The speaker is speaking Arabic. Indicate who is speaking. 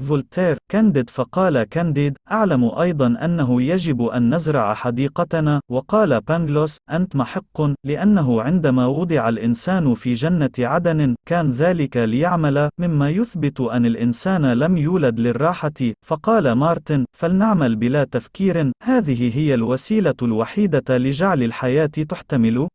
Speaker 1: فولتير كانديد فقال كانديد أعلم أيضا أنه يجب أن نزرع حديقتنا وقال بانغلوس أنت محق لأنه عندما وضع الإنسان في جنة عدن كان ذلك ليعمل مما يثبت أن الإنسان لم يولد للراحة فقال مارتن فلنعمل بلا تفكير هذه هي الوسيلة الوحيدة لجعل الحياة تحتمل.